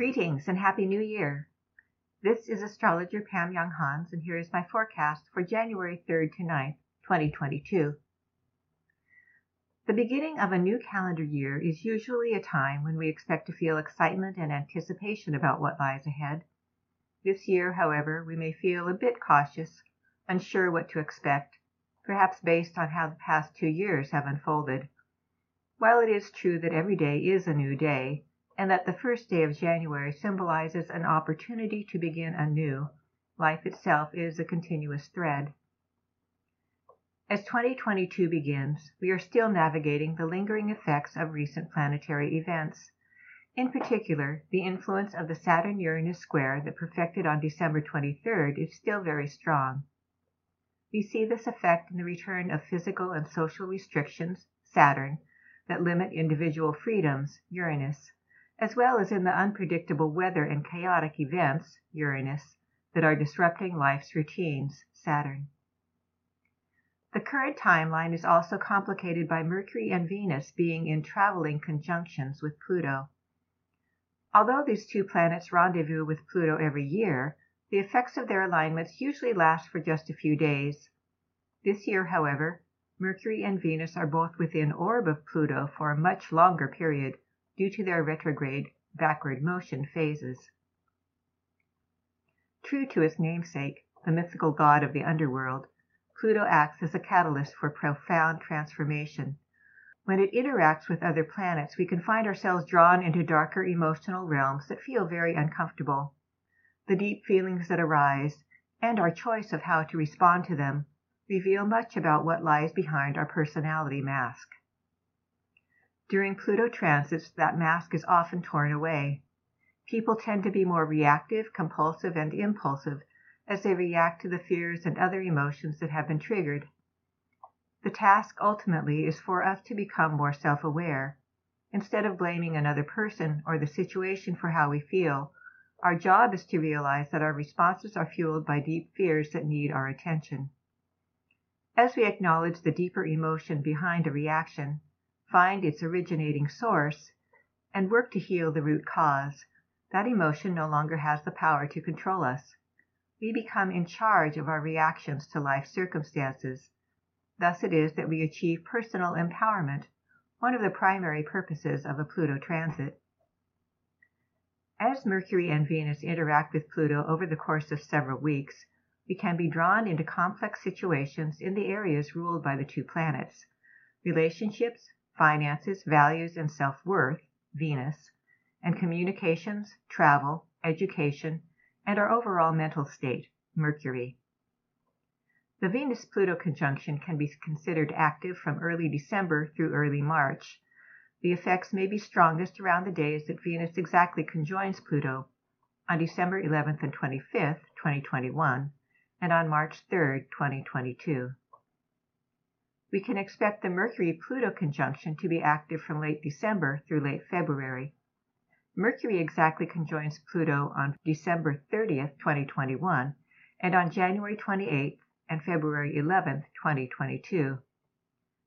Greetings and Happy New Year! This is astrologer Pam Younghans, and here is my forecast for January 3rd to 9th, 2022. The beginning of a new calendar year is usually a time when we expect to feel excitement and anticipation about what lies ahead. This year, however, we may feel a bit cautious, unsure what to expect, perhaps based on how the past two years have unfolded. While it is true that every day is a new day, and that the first day of January symbolizes an opportunity to begin anew, life itself is a continuous thread. As 2022 begins, we are still navigating the lingering effects of recent planetary events. In particular, the influence of the Saturn Uranus square that perfected on December 23rd is still very strong. We see this effect in the return of physical and social restrictions, Saturn, that limit individual freedoms, Uranus as well as in the unpredictable weather and chaotic events, Uranus, that are disrupting life's routines, Saturn. The current timeline is also complicated by Mercury and Venus being in traveling conjunctions with Pluto. Although these two planets rendezvous with Pluto every year, the effects of their alignments usually last for just a few days. This year, however, Mercury and Venus are both within orb of Pluto for a much longer period, due to their retrograde backward motion phases. True to his namesake, the mythical god of the underworld, Pluto acts as a catalyst for profound transformation. When it interacts with other planets, we can find ourselves drawn into darker emotional realms that feel very uncomfortable. The deep feelings that arise, and our choice of how to respond to them, reveal much about what lies behind our personality mask. During Pluto transits, that mask is often torn away. People tend to be more reactive, compulsive, and impulsive as they react to the fears and other emotions that have been triggered. The task ultimately is for us to become more self aware. Instead of blaming another person or the situation for how we feel, our job is to realize that our responses are fueled by deep fears that need our attention. As we acknowledge the deeper emotion behind a reaction, find its originating source, and work to heal the root cause, that emotion no longer has the power to control us. We become in charge of our reactions to life circumstances. Thus it is that we achieve personal empowerment, one of the primary purposes of a Pluto transit. As Mercury and Venus interact with Pluto over the course of several weeks, we can be drawn into complex situations in the areas ruled by the two planets relationships, finances, values, and self-worth, Venus, and communications, travel, education, and our overall mental state, Mercury. The Venus-Pluto conjunction can be considered active from early December through early March. The effects may be strongest around the days that Venus exactly conjoins Pluto on December 11th and 25th, 2021, and on March 3rd, 2022 we can expect the Mercury-Pluto conjunction to be active from late December through late February. Mercury exactly conjoins Pluto on December 30th, 2021, and on January 28th and February 11th, 2022.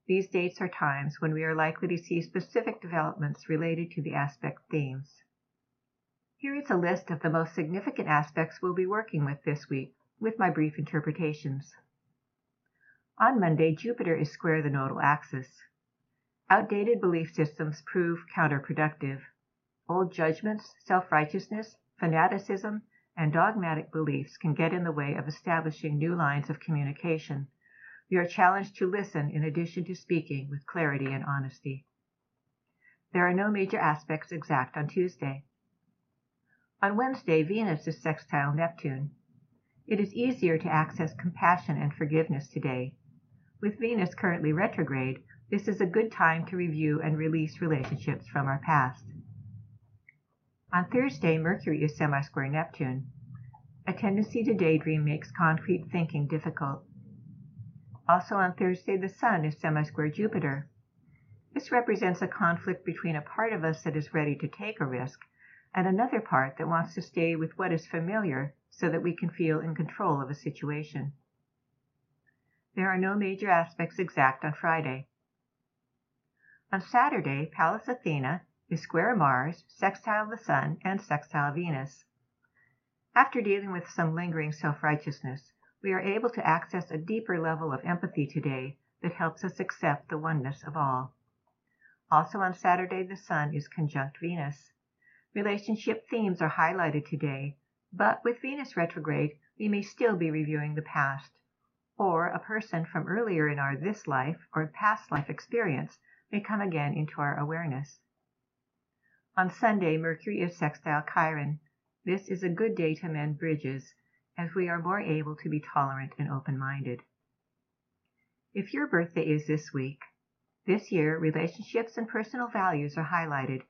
These dates are times when we are likely to see specific developments related to the aspect themes. Here is a list of the most significant aspects we'll be working with this week, with my brief interpretations. On Monday, Jupiter is square the nodal axis. Outdated belief systems prove counterproductive. Old judgments, self-righteousness, fanaticism, and dogmatic beliefs can get in the way of establishing new lines of communication. We are challenged to listen in addition to speaking with clarity and honesty. There are no major aspects exact on Tuesday. On Wednesday, Venus is sextile Neptune. It is easier to access compassion and forgiveness today with Venus currently retrograde, this is a good time to review and release relationships from our past. On Thursday, Mercury is semi-square Neptune. A tendency to daydream makes concrete thinking difficult. Also on Thursday, the Sun is semi-square Jupiter. This represents a conflict between a part of us that is ready to take a risk and another part that wants to stay with what is familiar so that we can feel in control of a situation. There are no major aspects exact on Friday. On Saturday, Pallas Athena is square Mars, sextile the Sun, and sextile Venus. After dealing with some lingering self righteousness, we are able to access a deeper level of empathy today that helps us accept the oneness of all. Also on Saturday, the Sun is conjunct Venus. Relationship themes are highlighted today, but with Venus retrograde, we may still be reviewing the past. Or a person from earlier in our this life or past life experience may come again into our awareness. On Sunday, Mercury is sextile Chiron. This is a good day to mend bridges, as we are more able to be tolerant and open minded. If your birthday is this week, this year relationships and personal values are highlighted.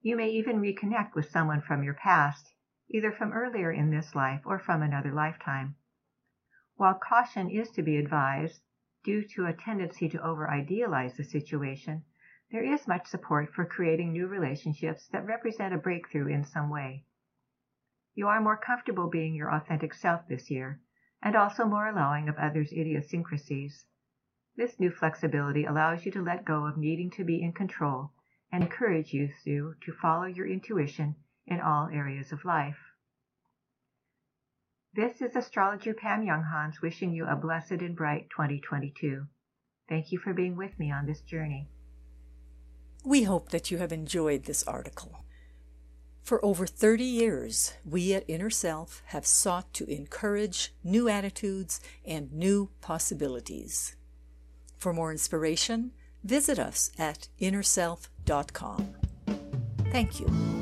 You may even reconnect with someone from your past, either from earlier in this life or from another lifetime. While caution is to be advised, due to a tendency to over idealize the situation, there is much support for creating new relationships that represent a breakthrough in some way. You are more comfortable being your authentic self this year, and also more allowing of others' idiosyncrasies. This new flexibility allows you to let go of needing to be in control and encourages you to follow your intuition in all areas of life. This is astrologer Pam Younghans wishing you a blessed and bright 2022. Thank you for being with me on this journey. We hope that you have enjoyed this article. For over 30 years, we at Inner Self have sought to encourage new attitudes and new possibilities. For more inspiration, visit us at innerself.com. Thank you.